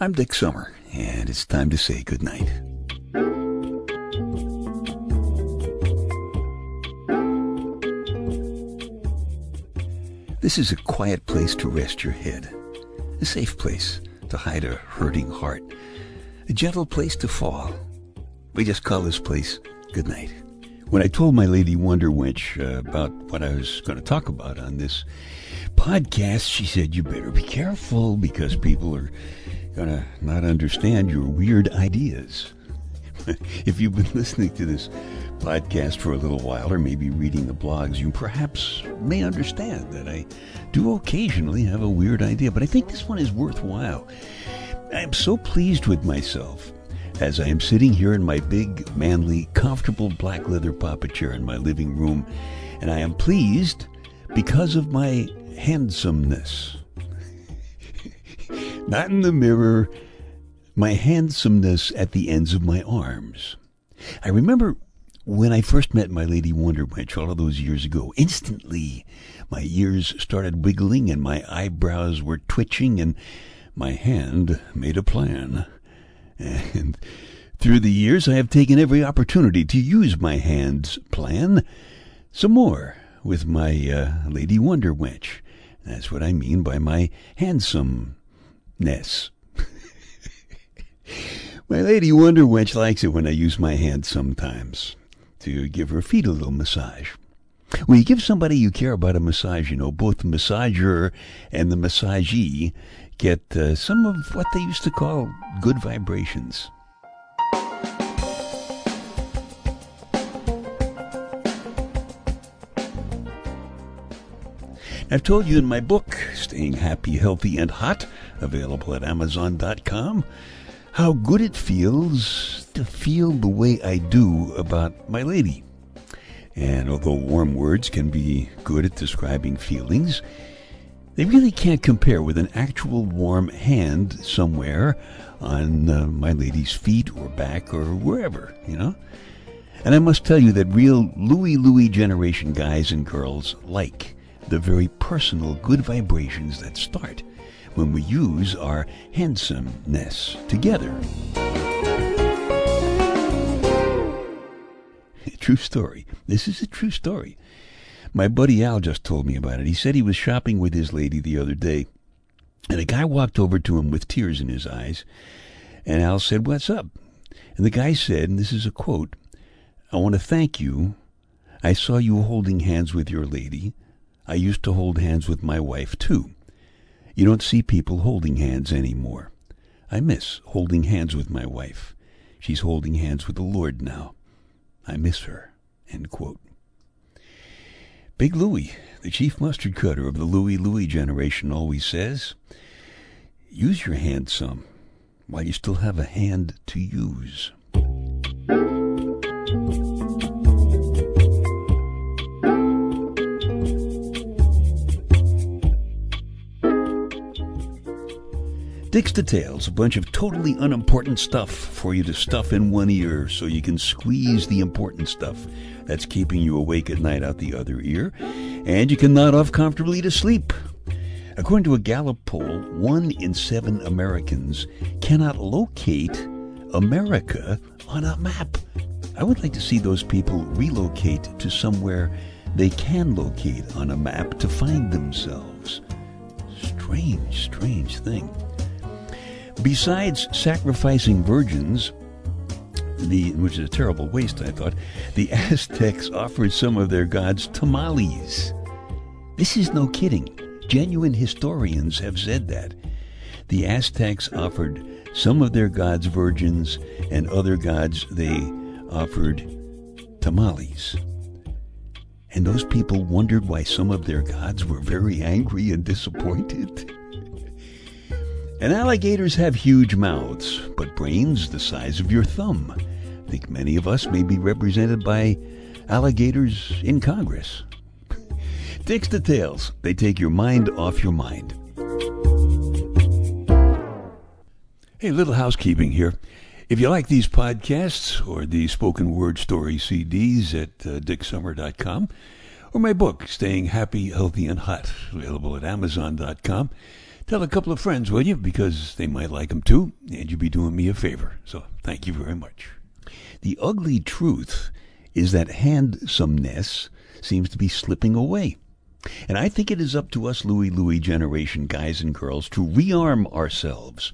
I'm Dick Summer, and it's time to say goodnight. This is a quiet place to rest your head, a safe place to hide a hurting heart, a gentle place to fall. We just call this place goodnight. When I told my lady Wonder Wench uh, about what I was going to talk about on this podcast, she said, You better be careful because people are to not understand your weird ideas. if you've been listening to this podcast for a little while, or maybe reading the blogs, you perhaps may understand that I do occasionally have a weird idea, but I think this one is worthwhile. I am so pleased with myself as I am sitting here in my big, manly, comfortable black leather papa chair in my living room, and I am pleased because of my handsomeness. Not in the mirror, my handsomeness at the ends of my arms. I remember when I first met my lady Wonder Wench all of those years ago, instantly my ears started wiggling and my eyebrows were twitching and my hand made a plan. And through the years I have taken every opportunity to use my hand's plan some more with my uh, lady Wonder Wench. That's what I mean by my handsomeness. my lady Wonder Wench likes it when I use my hand sometimes to give her feet a little massage. When you give somebody you care about a massage, you know, both the massager and the massagee get uh, some of what they used to call good vibrations. I've told you in my book, Staying Happy, Healthy, and Hot, available at Amazon.com, how good it feels to feel the way I do about my lady. And although warm words can be good at describing feelings, they really can't compare with an actual warm hand somewhere on uh, my lady's feet or back or wherever, you know? And I must tell you that real Louie Louie generation guys and girls like the very personal good vibrations that start when we use our handsomeness together. True story. This is a true story. My buddy Al just told me about it. He said he was shopping with his lady the other day, and a guy walked over to him with tears in his eyes. And Al said, What's up? And the guy said, and this is a quote I want to thank you. I saw you holding hands with your lady. I used to hold hands with my wife, too. You don't see people holding hands anymore. I miss holding hands with my wife. She's holding hands with the Lord now. I miss her. Big Louie, the chief mustard cutter of the Louie Louie generation, always says, use your hand some while you still have a hand to use. Dick's Details, a bunch of totally unimportant stuff for you to stuff in one ear so you can squeeze the important stuff that's keeping you awake at night out the other ear, and you can nod off comfortably to sleep. According to a Gallup poll, one in seven Americans cannot locate America on a map. I would like to see those people relocate to somewhere they can locate on a map to find themselves. Strange, strange thing. Besides sacrificing virgins, the, which is a terrible waste, I thought, the Aztecs offered some of their gods tamales. This is no kidding. Genuine historians have said that. The Aztecs offered some of their gods virgins, and other gods they offered tamales. And those people wondered why some of their gods were very angry and disappointed. And alligators have huge mouths, but brains the size of your thumb. I think many of us may be represented by alligators in Congress. Dick's Details. They take your mind off your mind. Hey, little housekeeping here. If you like these podcasts or the spoken word story CDs at uh, dicksummer.com or my book, Staying Happy, Healthy, and Hot, available at amazon.com, Tell a couple of friends, will you? Because they might like 'em too, and you'd be doing me a favor. So thank you very much. The ugly truth is that handsomeness seems to be slipping away. And I think it is up to us Louie Louie generation guys and girls to rearm ourselves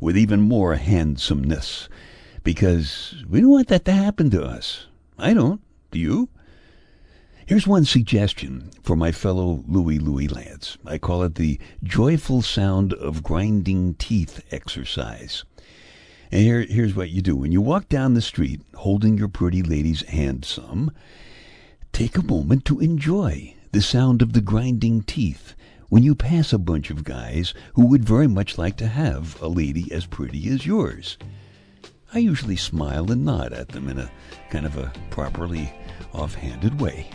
with even more handsomeness because we don't want that to happen to us. I don't. Do you? Here's one suggestion for my fellow Louie Louie lads. I call it the joyful sound of grinding teeth exercise. And here, here's what you do. When you walk down the street holding your pretty lady's hand some, take a moment to enjoy the sound of the grinding teeth when you pass a bunch of guys who would very much like to have a lady as pretty as yours. I usually smile and nod at them in a kind of a properly offhanded way.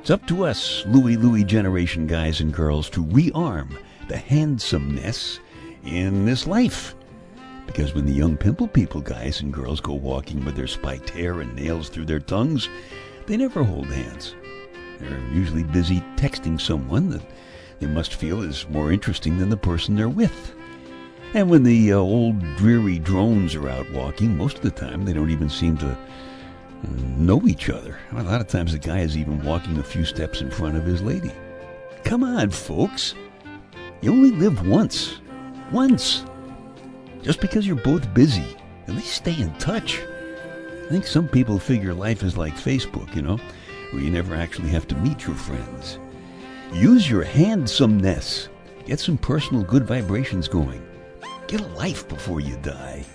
It's up to us, Louie Louie generation guys and girls, to rearm the handsomeness in this life. Because when the young pimple people guys and girls go walking with their spiked hair and nails through their tongues, they never hold hands. They're usually busy texting someone that they must feel is more interesting than the person they're with. And when the uh, old dreary drones are out walking, most of the time they don't even seem to uh, know each other. A lot of times the guy is even walking a few steps in front of his lady. Come on, folks. You only live once. Once. Just because you're both busy, at least stay in touch. I think some people figure life is like Facebook, you know, where you never actually have to meet your friends. Use your handsomeness. Get some personal good vibrations going. Get a life before you die.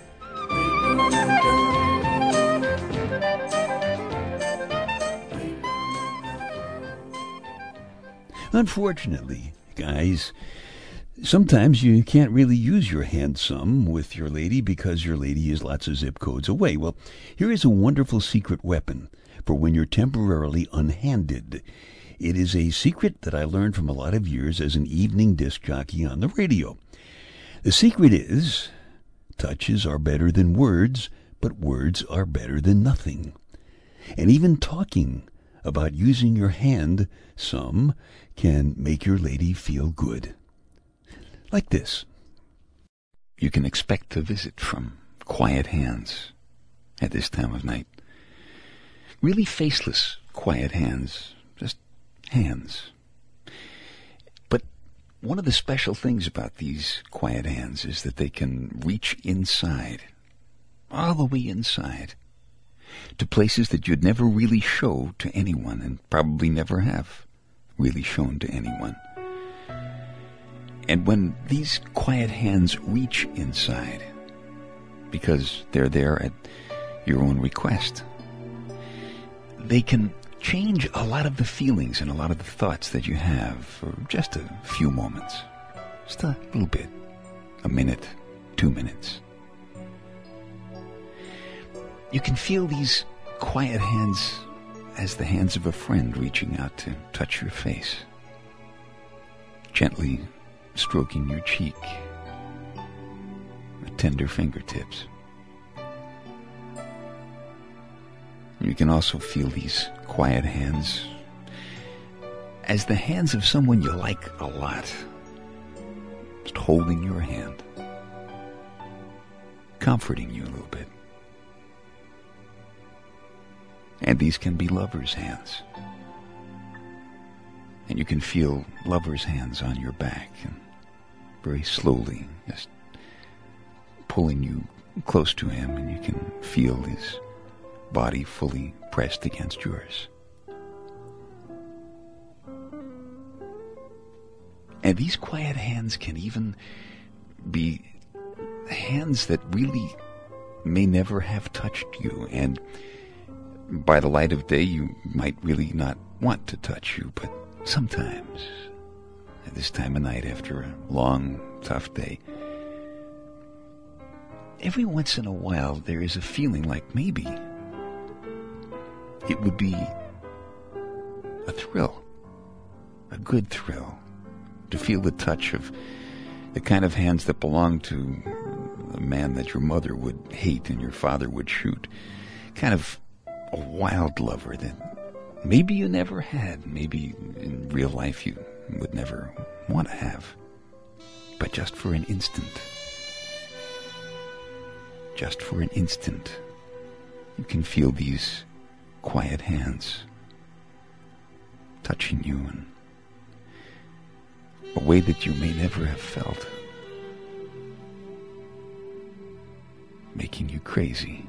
Unfortunately, guys, sometimes you can't really use your handsome with your lady because your lady is lots of zip codes away. Well, here is a wonderful secret weapon for when you're temporarily unhanded. It is a secret that I learned from a lot of years as an evening disc jockey on the radio. The secret is touches are better than words, but words are better than nothing. And even talking about using your hand some can make your lady feel good. Like this. You can expect a visit from quiet hands at this time of night. Really faceless, quiet hands. Just hands. But one of the special things about these quiet hands is that they can reach inside, all the way inside, to places that you'd never really show to anyone and probably never have really shown to anyone. And when these quiet hands reach inside, because they're there at your own request, they can change a lot of the feelings and a lot of the thoughts that you have for just a few moments. Just a little bit. A minute, two minutes. You can feel these quiet hands as the hands of a friend reaching out to touch your face, gently stroking your cheek, with tender fingertips. You can also feel these quiet hands as the hands of someone you like a lot, just holding your hand, comforting you a little bit. And these can be lovers' hands. And you can feel lovers' hands on your back and very slowly just pulling you close to him and you can feel his body fully pressed against yours. And these quiet hands can even be hands that really may never have touched you. And by the light of day, you might really not want to touch you, but sometimes, at this time of night after a long, tough day, every once in a while there is a feeling like maybe it would be a thrill, a good thrill, to feel the touch of The kind of hands that belong to a man that your mother would hate and your father would shoot. Kind of a wild lover that maybe you never had. Maybe in real life you would never want to have. But just for an instant. Just for an instant. You can feel these quiet hands touching you in a way that you may never have felt, making you crazy.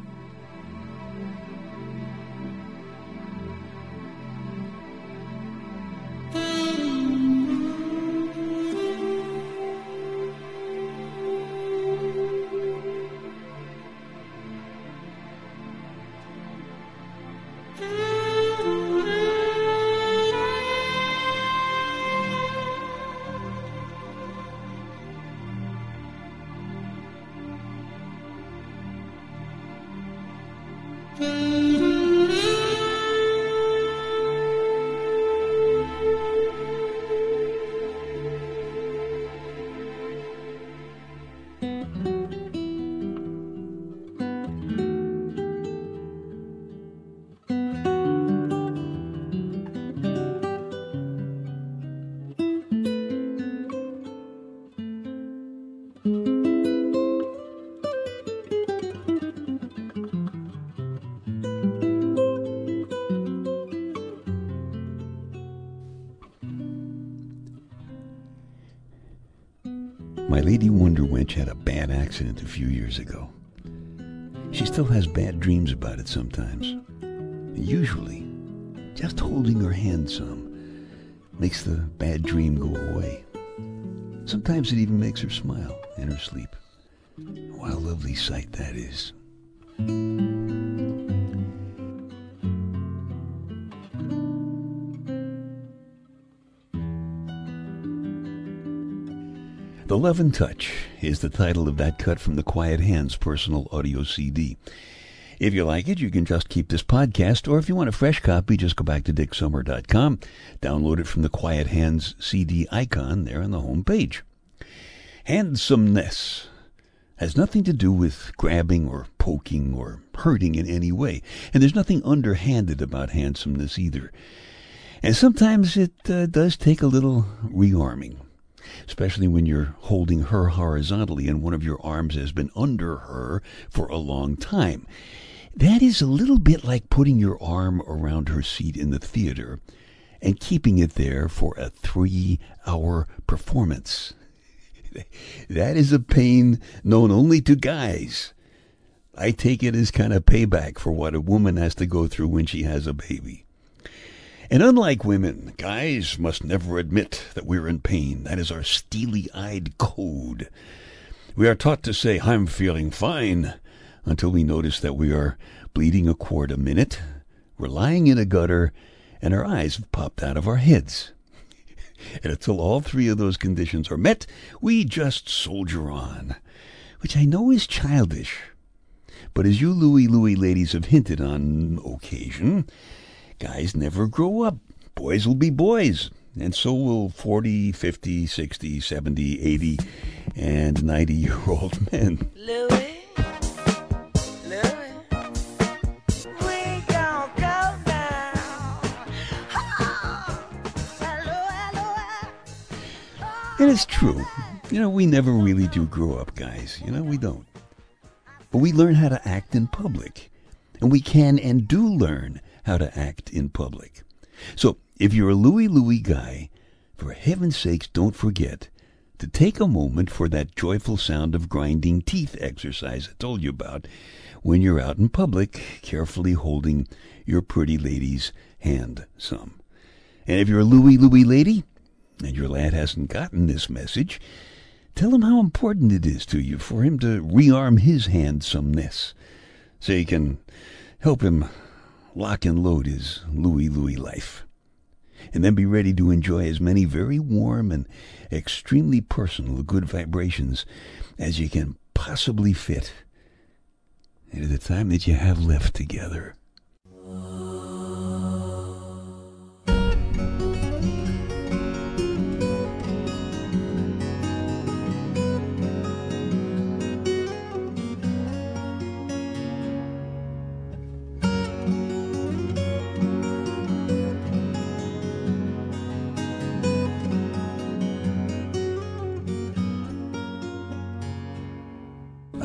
My Lady Wonder Wench had a bad accident a few years ago. She still has bad dreams about it sometimes. Usually, just holding her hand some makes the bad dream go away. Sometimes it even makes her smile in her sleep. What a lovely sight that is. The Love and Touch is the title of that cut from the Quiet Hands personal audio CD. If you like it, you can just keep this podcast, or if you want a fresh copy, just go back to dicksummer.com, download it from the Quiet Hands CD icon there on the home page. Handsomeness has nothing to do with grabbing or poking or hurting in any way, and there's nothing underhanded about handsomeness either. And sometimes it uh, does take a little rearming especially when you're holding her horizontally and one of your arms has been under her for a long time. That is a little bit like putting your arm around her seat in the theater and keeping it there for a three hour performance. That is a pain known only to guys. I take it as kind of payback for what a woman has to go through when she has a baby. And unlike women, guys must never admit that we're in pain. That is our steely eyed code. We are taught to say, I'm feeling fine, until we notice that we are bleeding a quart a minute, we're lying in a gutter, and our eyes have popped out of our heads. and until all three of those conditions are met, we just soldier on, which I know is childish. But as you Louie Louie ladies have hinted on occasion, Guys never grow up. Boys will be boys. And so will 40, 50, 60, 70, 80, and 90 year old men. Louis. And it's true. You know, we never really do grow up, guys. You know, we don't. But we learn how to act in public. And we can and do learn how to act in public. So, if you're a Louie Louie guy, for heaven's sakes, don't forget to take a moment for that joyful sound of grinding teeth exercise I told you about when you're out in public, carefully holding your pretty lady's hand some. And if you're a Louie Louie lady, and your lad hasn't gotten this message, tell him how important it is to you for him to rearm his handsomeness so you can help him lock and load his Louie Louie life. And then be ready to enjoy as many very warm and extremely personal good vibrations as you can possibly fit into the time that you have left together.